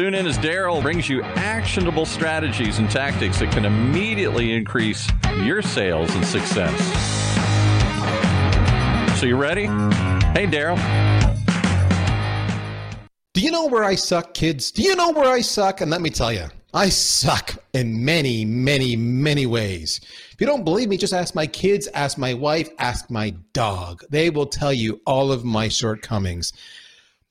Tune in as Daryl brings you actionable strategies and tactics that can immediately increase your sales and success. So, you ready? Hey, Daryl. Do you know where I suck, kids? Do you know where I suck? And let me tell you, I suck in many, many, many ways. If you don't believe me, just ask my kids, ask my wife, ask my dog. They will tell you all of my shortcomings.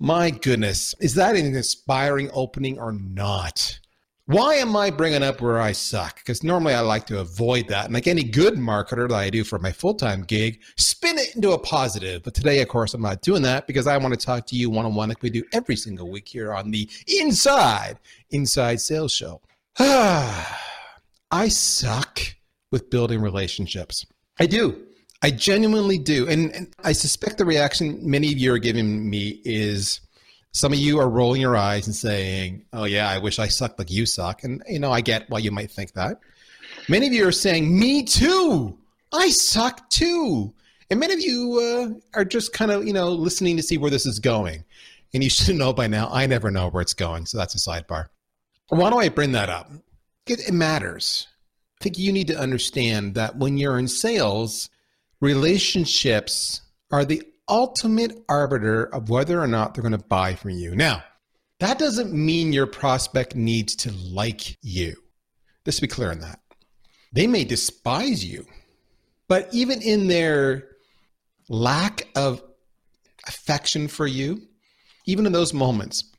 My goodness, is that an inspiring opening or not? Why am I bringing up where I suck? Because normally I like to avoid that. And like any good marketer that I do for my full time gig, spin it into a positive. But today, of course, I'm not doing that because I want to talk to you one on one like we do every single week here on the Inside Inside Sales Show. I suck with building relationships. I do. I genuinely do. And, and, I suspect the reaction many of you are giving me is some of you are rolling your eyes and saying, Oh, yeah, I wish I sucked like you suck. And, you know, I get why you might think that. Many of you are saying, Me too. I suck too. And many of you uh, are just kind of, you know, listening to see where this is going. And you should know by now, I never know where it's going. So that's a sidebar. Why do I bring that up? It matters. I think you need to understand that when you're in sales, relationships are the ultimate arbiter of whether or not they're going to buy from you. Now, that doesn't mean your prospect needs to like you. To be clear on that. They may despise you, but even in their lack of affection for you, even in those moments,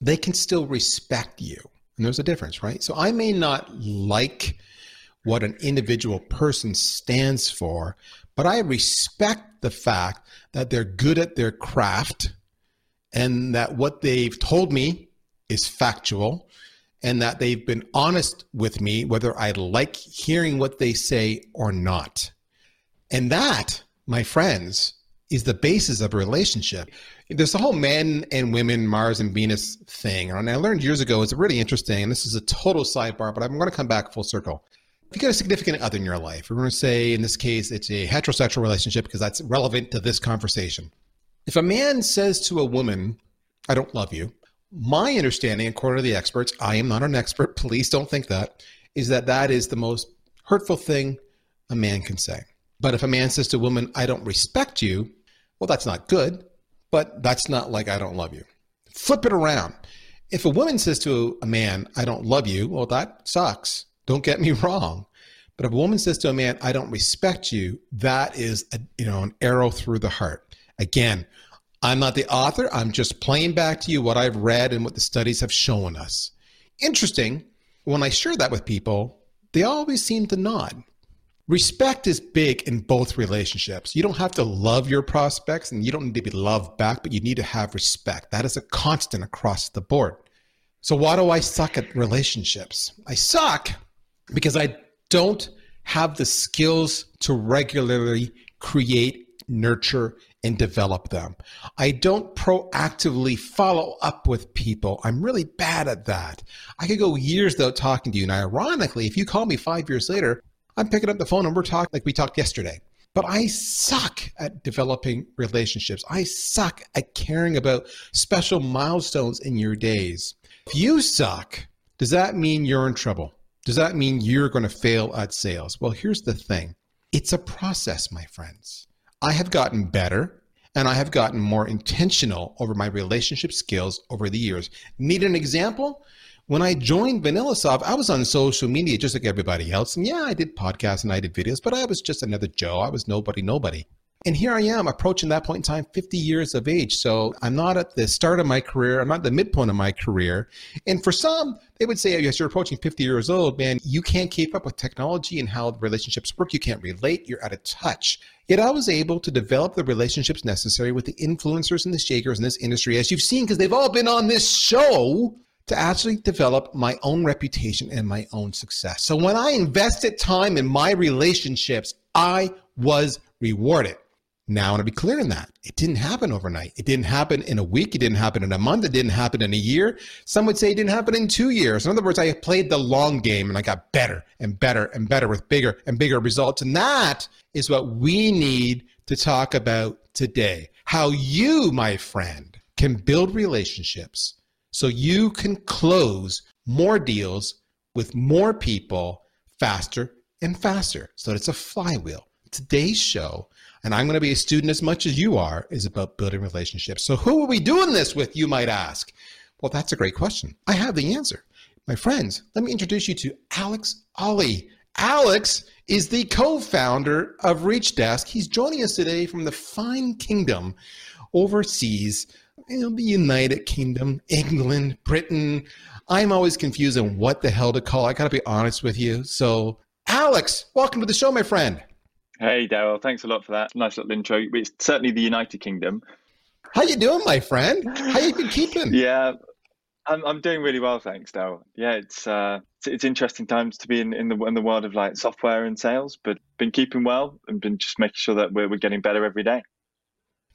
they can still respect you. And there's a difference, right? So I may not like what an individual person stands for, but I respect the fact that they're good at their craft and that what they've told me is factual and that they've been honest with me, whether I like hearing what they say or not. And that, my friends, is the basis of a relationship. There's the whole men and women, Mars and Venus thing. And I learned years ago, it's really interesting. And this is a total sidebar, but I'm going to come back full circle if you got a significant other in your life, we're going to say in this case it's a heterosexual relationship because that's relevant to this conversation. If a man says to a woman, I don't love you, my understanding, according to the experts, I am not an expert, please don't think that, is that that is the most hurtful thing a man can say. But if a man says to a woman, I don't respect you, well, that's not good, but that's not like I don't love you. Flip it around. If a woman says to a man, I don't love you, well, that sucks. Don't get me wrong. But if a woman says to a man, I don't respect you, that is a, you know an arrow through the heart. Again, I'm not the author. I'm just playing back to you what I've read and what the studies have shown us. Interesting, when I share that with people, they always seem to nod. Respect is big in both relationships. You don't have to love your prospects and you don't need to be loved back, but you need to have respect. That is a constant across the board. So, why do I suck at relationships? I suck because I don't have the skills to regularly create, nurture, and develop them. I don't proactively follow up with people. I'm really bad at that. I could go years without talking to you. And ironically, if you call me five years later, I'm picking up the phone and we're talking like we talked yesterday. But I suck at developing relationships. I suck at caring about special milestones in your days. If you suck, does that mean you're in trouble? Does that mean you're going to fail at sales? Well, here's the thing it's a process, my friends. I have gotten better and I have gotten more intentional over my relationship skills over the years. Need an example? When I joined VanillaSoft, I was on social media just like everybody else. And yeah, I did podcasts and I did videos, but I was just another Joe. I was nobody, nobody. And here I am approaching that point in time, 50 years of age. So I'm not at the start of my career. I'm not the midpoint of my career. And for some, they would say, yes, you're approaching 50 years old, man, you can't keep up with technology and how relationships work. You can't relate. You're out of touch. Yet I was able to develop the relationships necessary with the influencers and the shakers in this industry, as you've seen, because they've all been on this show to actually develop my own reputation and my own success. So when I invested time in my relationships, I was rewarded. Now, I want to be clear in that. It didn't happen overnight. It didn't happen in a week. It didn't happen in a month. It didn't happen in a year. Some would say it didn't happen in two years. In other words, I played the long game and I got better and better and better with bigger and bigger results. And that is what we need to talk about today. How you, my friend, can build relationships so you can close more deals with more people faster and faster. So that it's a flywheel. Today's show, and I'm going to be a student as much as you are, is about building relationships. So who are we doing this with, you might ask? Well, that's a great question. I have the answer. My friends, let me introduce you to Alex Olley. Alex is the co-founder of ReachDesk. He's joining us today from the fine kingdom overseas you know, the United Kingdom, England, Britain. I'm always confused on what the hell to call. I got to be honest with you. So, Alex, welcome to the show, my friend. Hey, Daryl. Thanks a lot for that nice little intro. It's certainly the United Kingdom. How you doing, my friend? How you been keeping? yeah, I'm I'm doing really well, thanks, Daryl. Yeah, it's uh, it's, it's, interesting times to be in, in the in the world of like software and sales, but been keeping well and been just making sure that we're we're getting better every day.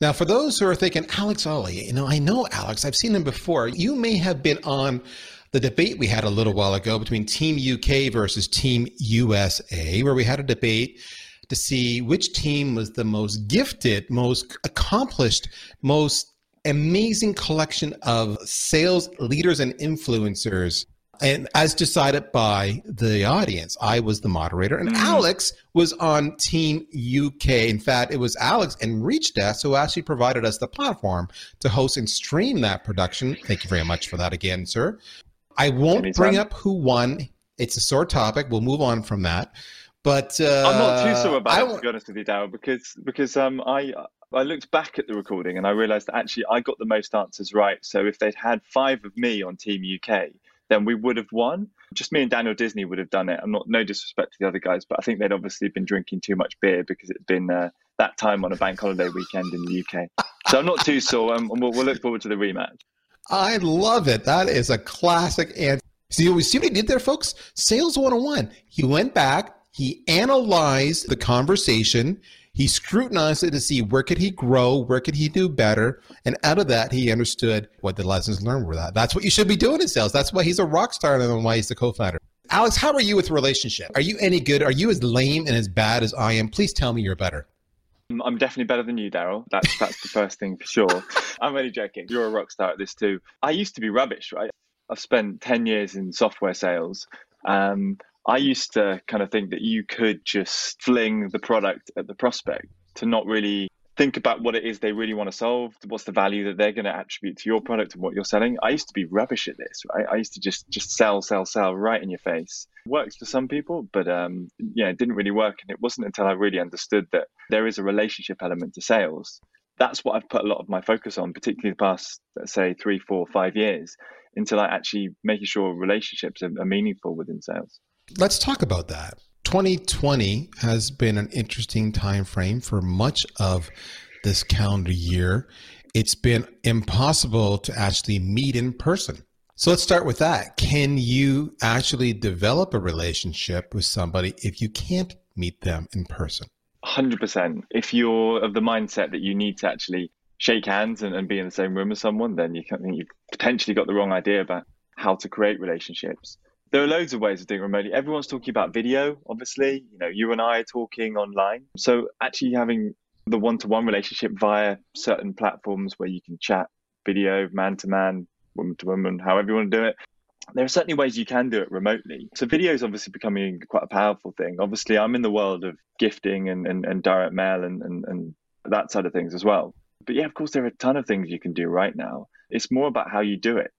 Now, for those who are thinking, Alex Olley, you know, I know Alex, I've seen him before. You may have been on the debate we had a little while ago between Team UK versus Team USA, where we had a debate to see which team was the most gifted, most accomplished, most amazing collection of sales leaders and influencers and as decided by the audience, I was the moderator, and mm. Alex was on Team UK. In fact, it was Alex and ReachDesk who actually provided us the platform to host and stream that production. Thank you very much for that again, sir. I won't Anytime. bring up who won. It's a sore topic. We'll move on from that. But uh, I'm not too sure about I, it, to be honest with you, Daryl, because because um, I I looked back at the recording and I realised that actually I got the most answers right. So if they'd had five of me on Team UK then we would have won. Just me and Daniel Disney would have done it. I'm not no disrespect to the other guys, but I think they'd obviously been drinking too much beer because it'd been uh, that time on a bank holiday weekend in the UK. So I'm not too sore, um, and we'll, we'll look forward to the rematch. I love it. That is a classic answer. See, we see what he did there, folks? Sales 101. He went back, he analyzed the conversation, he scrutinized it to see where could he grow, where could he do better, and out of that he understood what the lessons learned were. That that's what you should be doing in sales. That's why he's a rock star and why he's the co-founder. Alex, how are you with relationship? Are you any good? Are you as lame and as bad as I am? Please tell me you're better. I'm definitely better than you, Daryl. That's that's the first thing for sure. I'm only joking. You're a rock star at this too. I used to be rubbish, right? I've spent 10 years in software sales. Um, I used to kind of think that you could just fling the product at the prospect to not really think about what it is they really want to solve, what's the value that they're going to attribute to your product and what you're selling. I used to be rubbish at this, right? I used to just just sell, sell, sell right in your face. Works for some people, but um, yeah, it didn't really work. And it wasn't until I really understood that there is a relationship element to sales. That's what I've put a lot of my focus on, particularly the past, say, three, four, five years, until I actually making sure relationships are, are meaningful within sales. Let's talk about that. 2020 has been an interesting time frame for much of this calendar year. It's been impossible to actually meet in person. So let's start with that. Can you actually develop a relationship with somebody if you can't meet them in person? 100%. If you're of the mindset that you need to actually shake hands and, and be in the same room as someone, then you can, you've potentially got the wrong idea about how to create relationships there are loads of ways of doing remotely. Everyone's talking about video, obviously. You know, you and I are talking online. So actually having the one-to-one relationship via certain platforms where you can chat video, man to man, woman to woman, however you want to do it. There are certainly ways you can do it remotely. So video is obviously becoming quite a powerful thing. Obviously, I'm in the world of gifting and, and, and direct mail and, and, and that side of things as well. But yeah, of course, there are a ton of things you can do right now. It's more about how you do it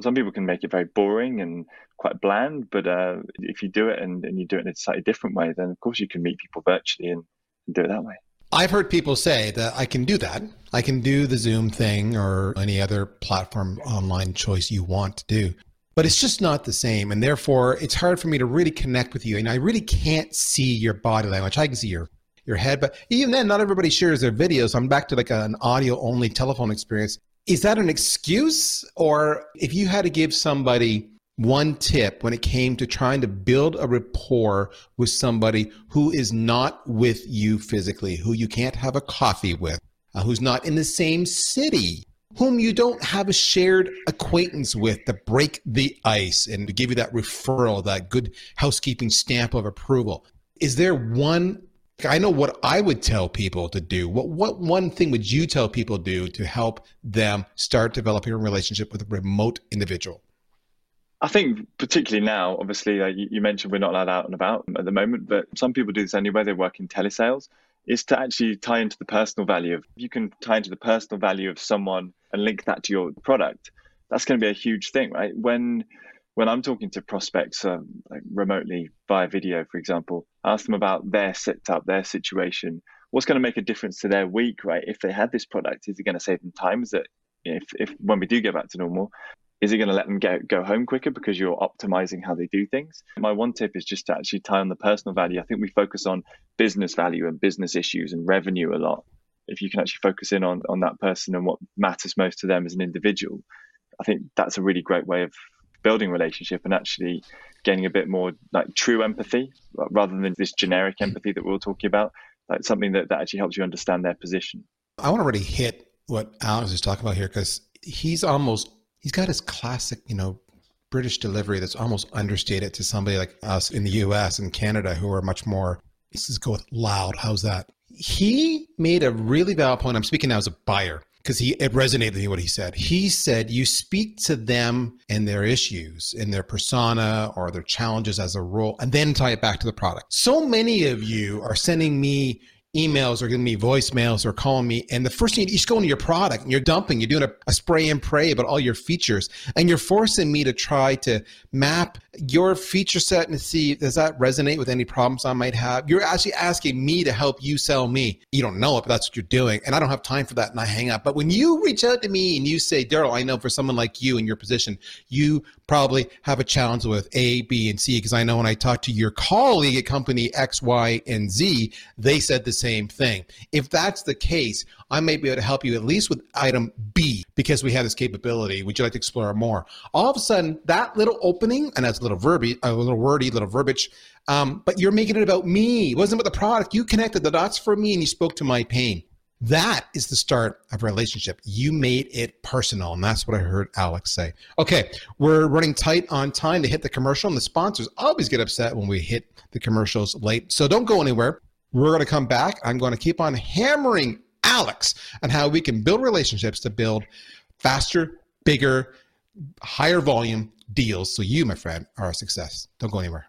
some people can make it very boring and quite bland, but uh, if you do it and, and you do it in a slightly different way, then of course you can meet people virtually and, and do it that way. I've heard people say that I can do that. I can do the Zoom thing or any other platform online choice you want to do. But it's just not the same. And therefore, it's hard for me to really connect with you. And I really can't see your body language. I can see your your head, but even then, not everybody shares their videos. I'm back to like an audio only telephone experience Is that an excuse? Or if you had to give somebody one tip when it came to trying to build a rapport with somebody who is not with you physically, who you can't have a coffee with, uh, who's not in the same city, whom you don't have a shared acquaintance with to break the ice and to give you that referral, that good housekeeping stamp of approval. Is there one? I know what I would tell people to do. What what one thing would you tell people to do to help them start developing a relationship with a remote individual? I think particularly now, obviously, you, you, mentioned we're not allowed out and about at the moment, but some people do this anyway. They work in telesales. Is to actually tie into the personal value of you can tie into the personal value of someone and link that to your product. That's going to be a huge thing, right? When when I'm talking to prospects um, like remotely via video, for example, I ask them about their setup, their situation, what's going to make a difference to their week, right? If they had this product, is it going to save them time? Is it if, if when we do get back to normal, is it going to let them go, go home quicker because you're optimizing how they do things? My one tip is just to actually tie on the personal value. I think we focus on business value and business issues and revenue a lot. If you can actually focus in on, on that person and what matters most to them as an individual, I think that's a really great way of building relationship and actually gaining a bit more like true empathy rather than this generic empathy that we are talking about. Like something that, that actually helps you understand their position. I want to really hit what Alex is talking about here because he's almost he's got his classic, you know, British delivery that's almost understated to somebody like us in the US and Canada who are much more, let's go with loud. How's that? He made a really valid point. I'm speaking now as a buyer because he it resonated with me what he said. He said you speak to them and their issues and their persona or their challenges as a role and then tie it back to the product. So many of you are sending me emails or giving me voicemails or calling me. And the first thing you just go into your product and you're dumping, you're doing a, a, spray and pray about all your features. And you're forcing me to try to map your feature set and see does that resonate with any problems I might have. You're actually asking me to help you sell me. You don't know it, but that's what you're doing. And I don't have time for that and I hang up. But when you reach out to me and you say, Daryl, I know for someone like you in your position, you probably have a challenge with A, B, and C. Because I know when I talked to your colleague at company X, Y, and Z, they said the same thing. If that's the case, I may be able to help you at least with item B because we have this capability. Would you like to explore more? All of a sudden, that little opening, and that's a little verby, a little wordy, a little verbiage, um, but you're making it about me. It wasn't about the product. You connected the dots for me and you spoke to my pain. That is the start of a relationship. You made it personal. And that's what I heard Alex say. Okay, we're running tight on time to hit the commercial, and the sponsors always get upset when we hit the commercials late. So don't go anywhere. We're going to come back. I'm going to keep on hammering Alex on how we can build relationships to build faster, bigger, higher volume deals. So you, my friend, are a success. Don't go anywhere.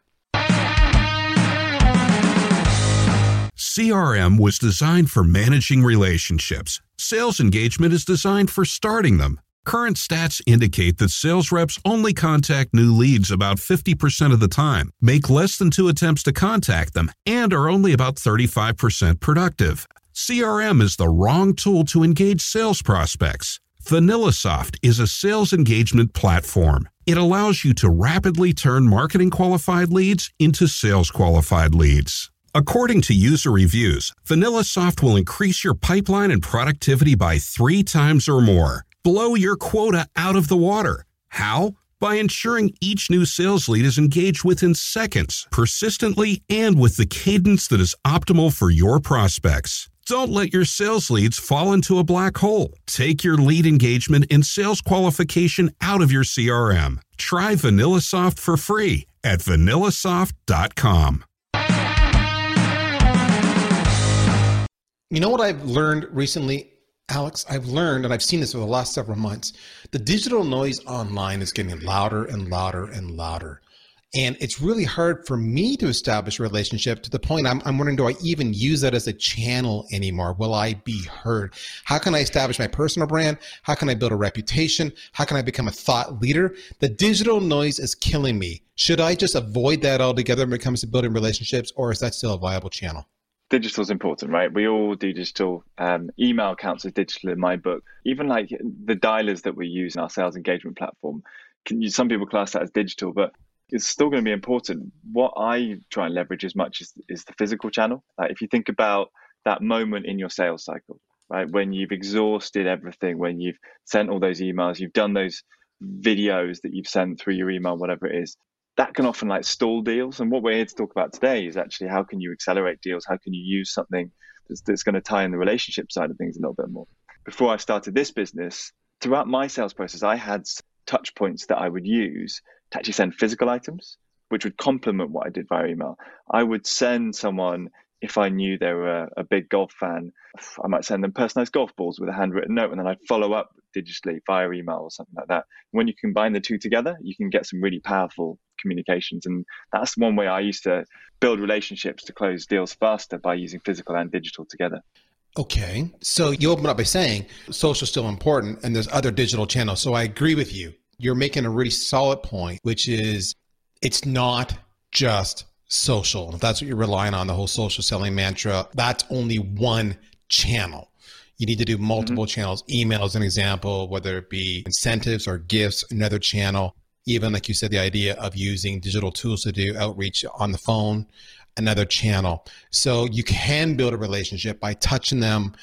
CRM was designed for managing relationships. Sales engagement is designed for starting them. Current stats indicate that sales reps only contact new leads about 50% of the time, make less than two attempts to contact them, and are only about 35% productive. CRM is the wrong tool to engage sales prospects. VanillaSoft is a sales engagement platform. It allows you to rapidly turn marketing qualified leads into sales qualified leads. According to user reviews, VanillaSoft will increase your pipeline and productivity by three times or more blow your quota out of the water. How? By ensuring each new sales lead is engaged within seconds, persistently, and with the cadence that is optimal for your prospects. Don't let your sales leads fall into a black hole. Take your lead engagement and sales qualification out of your CRM. Try VanillaSoft for free at vanillasoft.com. You know what I've learned recently Alex, I've learned, and I've seen this over the last several months, the digital noise online is getting louder and louder and louder. And it's really hard for me to establish a relationship to the point I'm, I'm wondering, do I even use that as a channel anymore? Will I be heard? How can I establish my personal brand? How can I build a reputation? How can I become a thought leader? The digital noise is killing me. Should I just avoid that altogether when it comes to building relationships, or is that still a viable channel? digital is important, right? We all do digital. Um, email counts as digital in my book. Even like the dialers that we use in our sales engagement platform, can you, some people class that as digital, but it's still going to be important. What I try and leverage as much is, is the physical channel. Like if you think about that moment in your sales cycle, right? When you've exhausted everything, when you've sent all those emails, you've done those videos that you've sent through your email, whatever it is, that can often like stall deals. And what we're here to talk about today is actually how can you accelerate deals? How can you use something that's, that's going to tie in the relationship side of things a little bit more? Before I started this business, throughout my sales process, I had touch points that I would use to actually send physical items, which would complement what I did via email. I would send someone if I knew they were a, big golf fan, I might send them personalized golf balls with a handwritten note, and then I'd follow up digitally via email or something like that. When you combine the two together, you can get some really powerful communications, and that's one way I used to build relationships to close deals faster by using physical and digital together. Okay, so you open up by saying social is still important, and there's other digital channels. So I agree with you. You're making a really solid point, which is it's not just social. If that's what you're relying on, the whole social selling mantra, that's only one channel. You need to do multiple mm-hmm. channels. Email is an example, whether it be incentives or gifts, another channel. Even like you said, the idea of using digital tools to do outreach on the phone, another channel. So you can build a relationship by touching them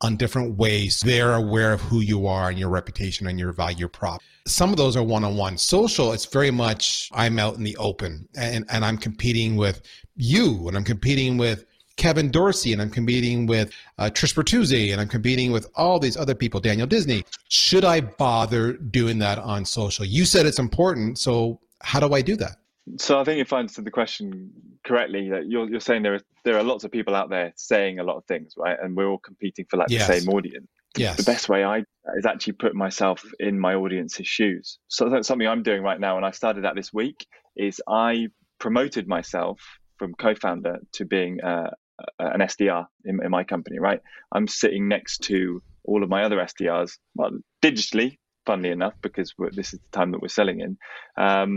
on different ways. They're aware of who you are and your reputation and your value prop. Some of those are one on one. Social, it's very much I'm out in the open and, and I'm competing with you and I'm competing with Kevin Dorsey and I'm competing with uh, Trish Bertuzzi and I'm competing with all these other people, Daniel Disney. Should I bother doing that on social? You said it's important. So how do I do that? So I think if I understood the question correctly, that you're you're saying there are there are lots of people out there saying a lot of things, right? And we're all competing for like yes. the same audience. Yes. The best way I is actually put myself in my audience's shoes. So that's something I'm doing right now, and I started that this week. Is I promoted myself from co-founder to being uh, an SDR in, in my company. Right, I'm sitting next to all of my other SDRs, well, digitally funnily enough, because this is the time that we're selling in. Um,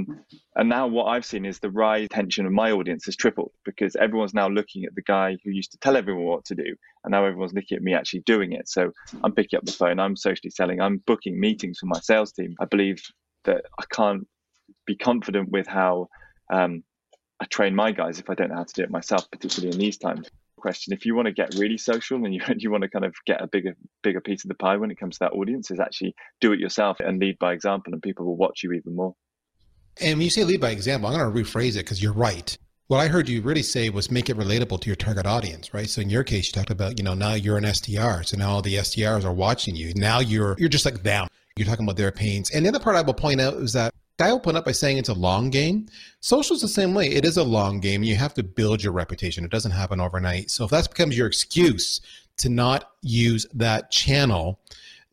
and now what I've seen is the rise tension of my audience has tripled because everyone's now looking at the guy who used to tell everyone what to do, and now everyone's looking at me actually doing it. So I'm picking up the phone, I'm socially selling, I'm booking meetings for my sales team. I believe that I can't be confident with how um, I train my guys if I don't know how to do it myself, particularly in these times question. If you want to get really social and you, you want to kind of get a bigger bigger piece of the pie when it comes to that audience is actually do it yourself and lead by example and people will watch you even more. And when you say lead by example i'm going to rephrase it because you're right. What i heard you really say was make it relatable to your target audience right? So in your case you talked about you know now you're an sdr so now all the sdrs are watching you. Now you're you're just like them. You're talking about their pains and the other part i will point out is that I open up by saying it's a long game. Social is the same way. It is a long game. You have to build your reputation. It doesn't happen overnight. So if that becomes your excuse to not use that channel,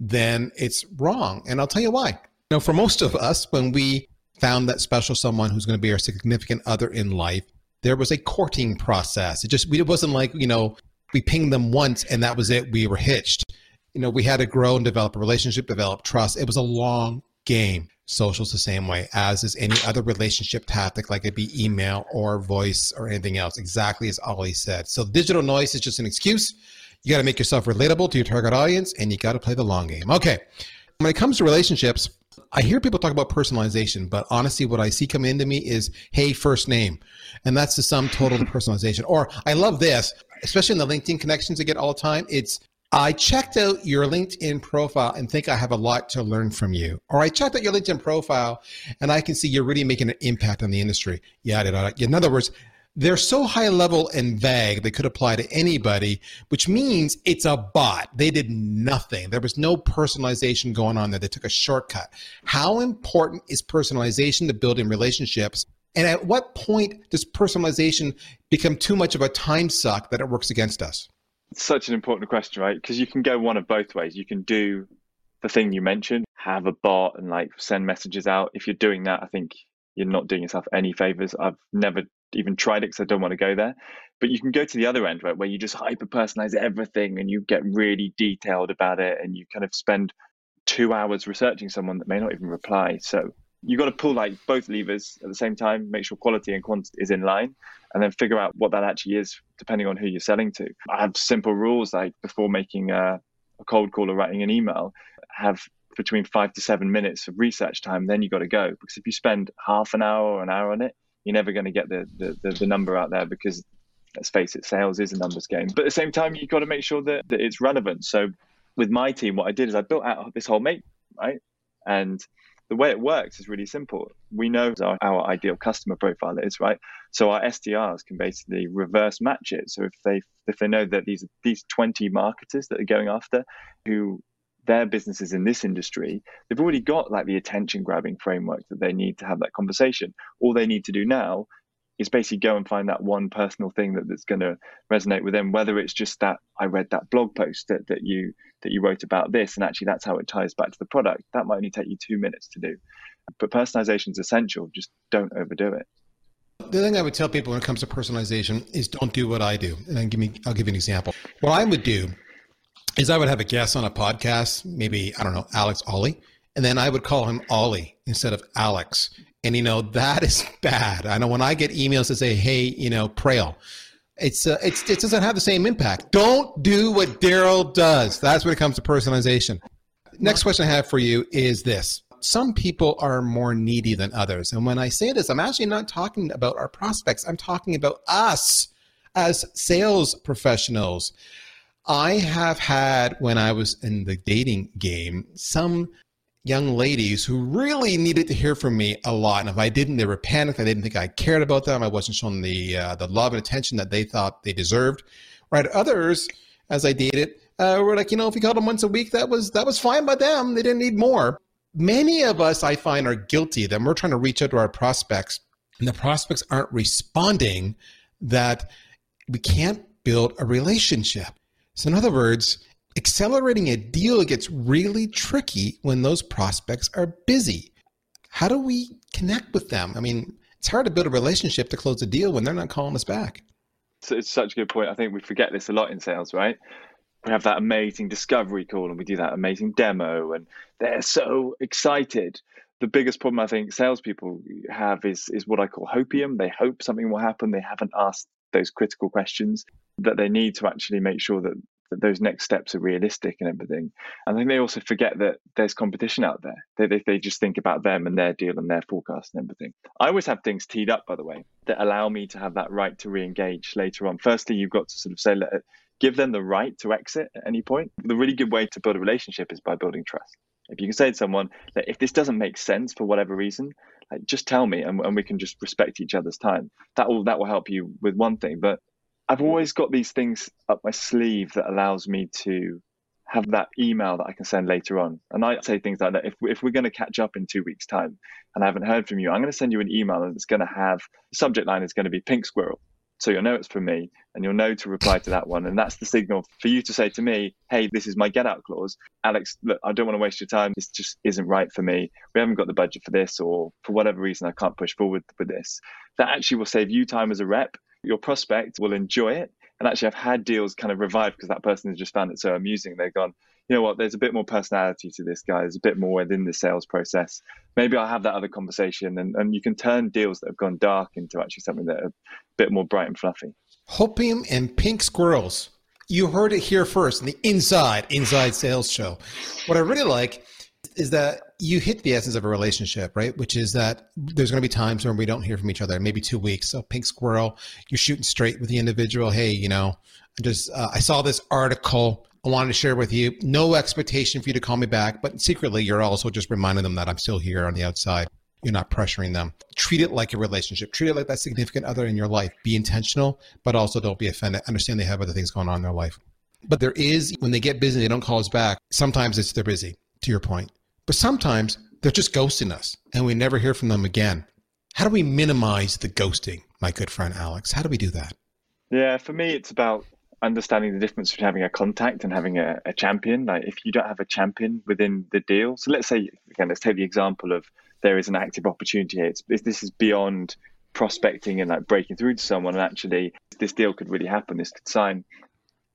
then it's wrong. And I'll tell you why. Now, for most of us, when we found that special someone who's going to be our significant other in life, there was a courting process. It just it wasn't like, you know, we pinged them once and that was it. We were hitched. You know, we had to grow and develop a relationship, develop trust. It was a long game. Social's the same way, as is any other relationship tactic, like it be email or voice or anything else, exactly as Olley said. So digital noise is just an excuse. You got to make yourself relatable to your target audience and you got to play the long game. Okay. When it comes to relationships, I hear people talk about personalization, but honestly, what I see come into me is, hey, first name. And that's the sum total of personalization. Or I love this, especially in the LinkedIn connections I get all the time. It's I checked out your LinkedIn profile and think I have a lot to learn from you. Or I checked out your LinkedIn profile and I can see you're really making an impact on the industry. Yeah, in other words, they're so high level and vague they could apply to anybody, which means it's a bot. They did nothing. There was no personalization going on there. They took a shortcut. How important is personalization to building relationships? And at what point does personalization become too much of a time suck that it works against us? Such an important question, right? Because you can go one of both ways. You can do the thing you mentioned, have a bot and like send messages out. If you're doing that, I think you're not doing yourself any favors. I've never even tried it because I don't want to go there. But you can go to the other end, right, where you just hyper personalize everything and you get really detailed about it and you kind of spend two hours researching someone that may not even reply. So you got to pull like both levers at the same time, make sure quality and quantity is in line, and then figure out what that actually is depending on who you're selling to. I have simple rules like before making a, a cold call or writing an email, have between five to seven minutes of research time, then you got to go. Because if you spend half an hour or an hour on it, you're never going to get the, the, the, the number out there because let's face it, sales is a numbers game. But at the same time, you've got to make sure that, that it's relevant. So with my team, what I did is I built out this whole mate, right? And the way it works is really simple. We know our, our ideal customer profile is right, so our SDRs can basically reverse match it. So if they if they know that these these 20 marketers that are going after who their businesses in this industry, they've already got like the attention grabbing framework that they need to have that conversation. All they need to do now is basically go and find that one personal thing that, that's going to resonate with them whether it's just that i read that blog post that, that you that you wrote about this and actually that's how it ties back to the product that might only take you two minutes to do but personalization is essential just don't overdo it the thing I would tell people when it comes to personalization is don't do what I do. And give me, I'll give you an example. What I would do is I would have a guest on a podcast, maybe I don't know, Alex Olley, and then I would call him Olley instead of Alex. And you know that is bad. I know when I get emails that say, "Hey, you know, Praill," it's uh, it's it doesn't have the same impact. Don't do what Daryl does. That's when it comes to personalization. Next question I have for you is this: Some people are more needy than others, and when I say this, I'm actually not talking about our prospects. I'm talking about us as sales professionals. I have had when I was in the dating game some young ladies who really needed to hear from me a lot. And if I didn't, they were panicked. I didn't think I cared about them. I wasn't showing the uh, the love and attention that they thought they deserved. Right? Others, as I dated, uh, were like, you know, if you called them once a week, that was that was fine by them. They didn't need more. Many of us, I find, are guilty that we're trying to reach out to our prospects, and the prospects aren't responding. That we can't build a relationship. So, in other words, accelerating a deal gets really tricky when those prospects are busy. How do we connect with them? I mean, it's hard to build a relationship to close a deal when they're not calling us back. So it's such a good point. I think we forget this a lot in sales, right? We have that amazing discovery call and we do that amazing demo, and they're so excited. The biggest problem I think salespeople have is is what I call hopium. They hope something will happen. They haven't asked those critical questions that they need to actually make sure that that those next steps are realistic and everything. And I think they also forget that there's competition out there. They, they, they just think about them and their deal and their forecast and everything. I always have things teed up, by the way, that allow me to have that right to re-engage later on. Firstly, you've got to sort of say, give them the right to exit at any point. The really good way to build a relationship is by building trust. If you can say to someone that if this doesn't make sense for whatever reason, like, just tell me and, and we can just respect each other's time. That will that will help you with one thing. But I've always got these things up my sleeve that allows me to have that email that I can send later on. And I say things like that. If, if we're going to catch up in two weeks' time and I haven't heard from you, I'm going to send you an email and it's going to have the subject line is going to be pink squirrel. So you'll know it's from me and you'll know to reply to that one. And that's the signal for you to say to me, hey, this is my get out clause. Alex, look, I don't want to waste your time. This just isn't right for me. We haven't got the budget for this, or for whatever reason, I can't push forward with this. That actually will save you time as a rep your prospect will enjoy it. And actually, I've had deals kind of revived because that person has just found it so amusing. They've gone, you know what, there's a bit more personality to this guy. There's a bit more within the sales process. Maybe I'll have that other conversation. And, and you can turn deals that have gone dark into actually something that are a bit more bright and fluffy. Hopium and pink squirrels. You heard it here first in the Inside, Inside Sales Show. What I really like is that you hit the essence of a relationship, right? Which is that there's going to be times when we don't hear from each other, maybe two weeks. So, pink squirrel, you're shooting straight with the individual. Hey, you know, I just uh, I saw this article. I wanted to share with you. No expectation for you to call me back, but secretly, you're also just reminding them that I'm still here on the outside. You're not pressuring them. Treat it like a relationship. Treat it like that significant other in your life. Be intentional, but also don't be offended. Understand they have other things going on in their life. But there is, when they get busy, they don't call us back. Sometimes it's they're busy, to your point. But sometimes they're just ghosting us and we never hear from them again. How do we minimize the ghosting, my good friend Alex? How do we do that? Yeah, for me, it's about understanding the difference between having a contact and having a, a, champion. Like if you don't have a champion within the deal, so let's say again, let's take the example of there is an active opportunity here. It's, this is beyond prospecting and like breaking through to someone, and actually this deal could really happen. This could sign.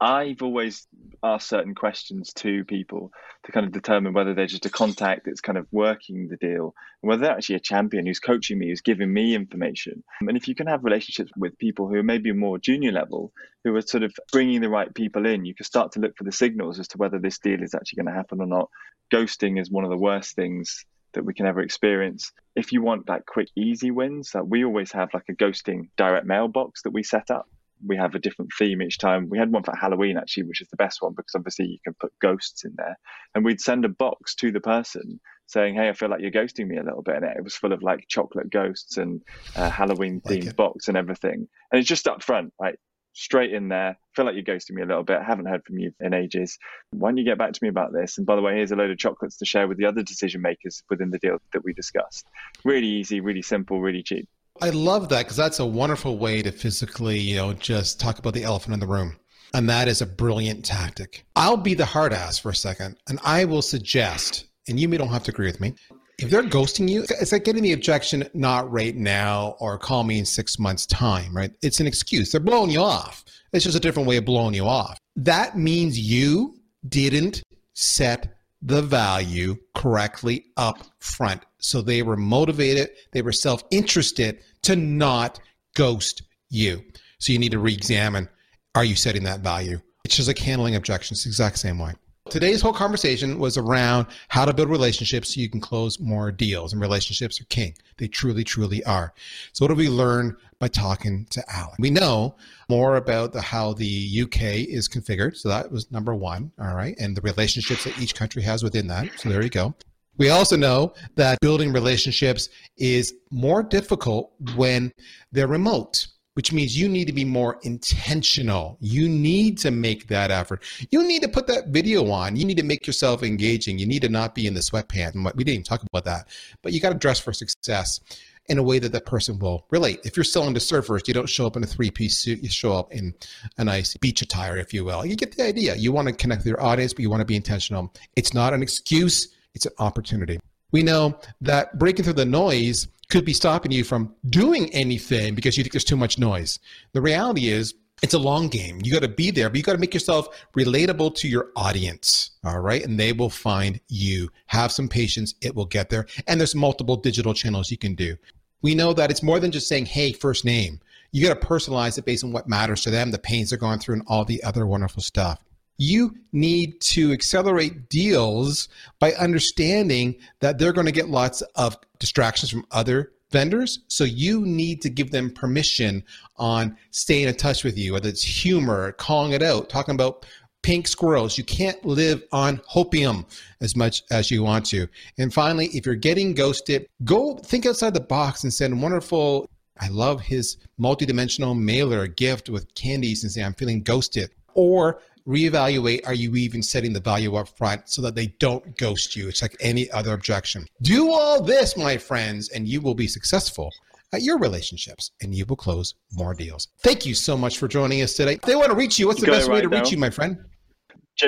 I've always asked certain questions to people to kind of determine whether they're just a contact that's kind of working the deal, and whether they're actually a champion who's coaching me, who's giving me information. And if you can have relationships with people who are maybe more junior level, who are sort of bringing the right people in, you can start to look for the signals as to whether this deal is actually going to happen or not. Ghosting is one of the worst things that we can ever experience. If you want like quick, easy wins, uh, we always have like a ghosting direct mailbox that we set up we have a different theme each time. We had one for Halloween actually, which is the best one because obviously you can put ghosts in there. And we'd send a box to the person saying, "Hey, I feel like you're ghosting me a little bit," and it was full of like chocolate ghosts and uh, Halloween themed like box and everything. And it's just up front, like Straight in there. Feel like you're ghosting me a little bit. I haven't heard from you in ages. Why don't you get back to me about this? And by the way, here's a load of chocolates to share with the other decision makers within the deal that we discussed. Really easy, really simple, really cheap. I love that because that's a wonderful way to physically, you know, just talk about the elephant in the room. And that is a brilliant tactic. I'll be the hard ass for a second, and I will suggest, and you may don't have to agree with me, if they're ghosting you, it's like getting the objection, not right now, or call me in six months' time, right? It's an excuse. They're blowing you off. It's just a different way of blowing you off. That means you didn't set the value correctly up front. So they were motivated, they were self interested to not ghost you. So you need to re examine are you setting that value? It's just like handling objections, exact same way. Today's whole conversation was around how to build relationships so you can close more deals. And relationships are king. They truly, truly are. So, what do we learn by talking to Alan? We know more about the, how the UK is configured. So, that was number one. All right. And the relationships that each country has within that. So, there you go. We also know that building relationships is more difficult when they're remote which means you need to be more intentional. You need to make that effort. You need to put that video on. You need to make yourself engaging. You need to not be in the sweatpants. We didn't even talk about that, but you got to dress for success in a way that that person will relate. If you're selling to surfers, you don't show up in a three piece suit, you show up in a nice beach attire, if you will. You get the idea. You want to connect with your audience, but you want to be intentional. It's not an excuse, it's an opportunity. We know that breaking through the noise could be stopping you from doing anything because you think there's too much noise. The reality is, it's a long game. You got to be there, but you got to make yourself relatable to your audience. All right. And they will find you. Have some patience. It will get there. And there's multiple digital channels you can do. We know that it's more than just saying, hey, first name. You got to personalize it based on what matters to them, the pains they're going through, and all the other wonderful stuff you need to accelerate deals by understanding that they're going to get lots of distractions from other vendors. So you need to give them permission on staying in touch with you, whether it's humor, calling it out, talking about pink squirrels. You can't live on hopium as much as you want to. And finally, if you're getting ghosted, go think outside the box and send wonderful. I love his multidimensional mailer gift with candies and say, I'm feeling ghosted. Or reevaluate are you even setting the value up front so that they don't ghost you? It's like any other objection. Do all this, my friends, and you will be successful at your relationships and you will close more deals. Thank you so much for joining us today. If they want to reach you, what's the best right way to now. reach you, my friend?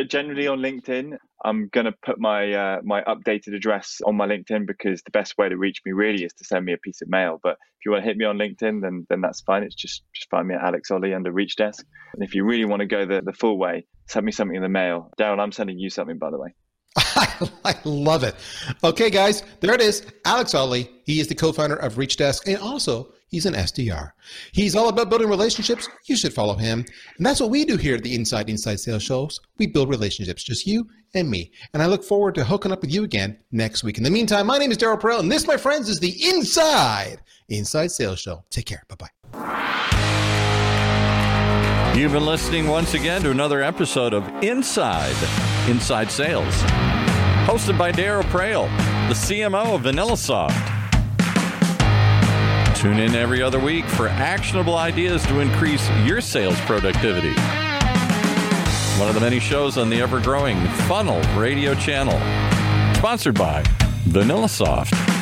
Generally on LinkedIn, I'm going to put my uh, my updated address on my LinkedIn because the best way to reach me really is to send me a piece of mail. But if you want to hit me on LinkedIn, then then that's fine. It's just just find me at Alex Olley under Reach Desk. And if you really want to go the, the full way, send me something in the mail. Daryl, I'm sending you something by the way. I love it. Okay, guys, there it is. Alex Olley. He is the co-founder of Reach Desk and also He's an SDR. He's all about building relationships. You should follow him. And that's what we do here at the Inside Inside Sales Shows. We build relationships, just you and me. And I look forward to hooking up with you again next week. In the meantime, my name is Daryl Praill, and this, my friends, is the Inside Inside Sales Show. Take care. Bye bye. You've been listening once again to another episode of Inside Inside Sales, hosted by Daryl Praill, the CMO of VanillaSoft. Tune in every other week for actionable ideas to increase your sales productivity. One of the many shows on the ever growing Funnel radio channel. Sponsored by VanillaSoft.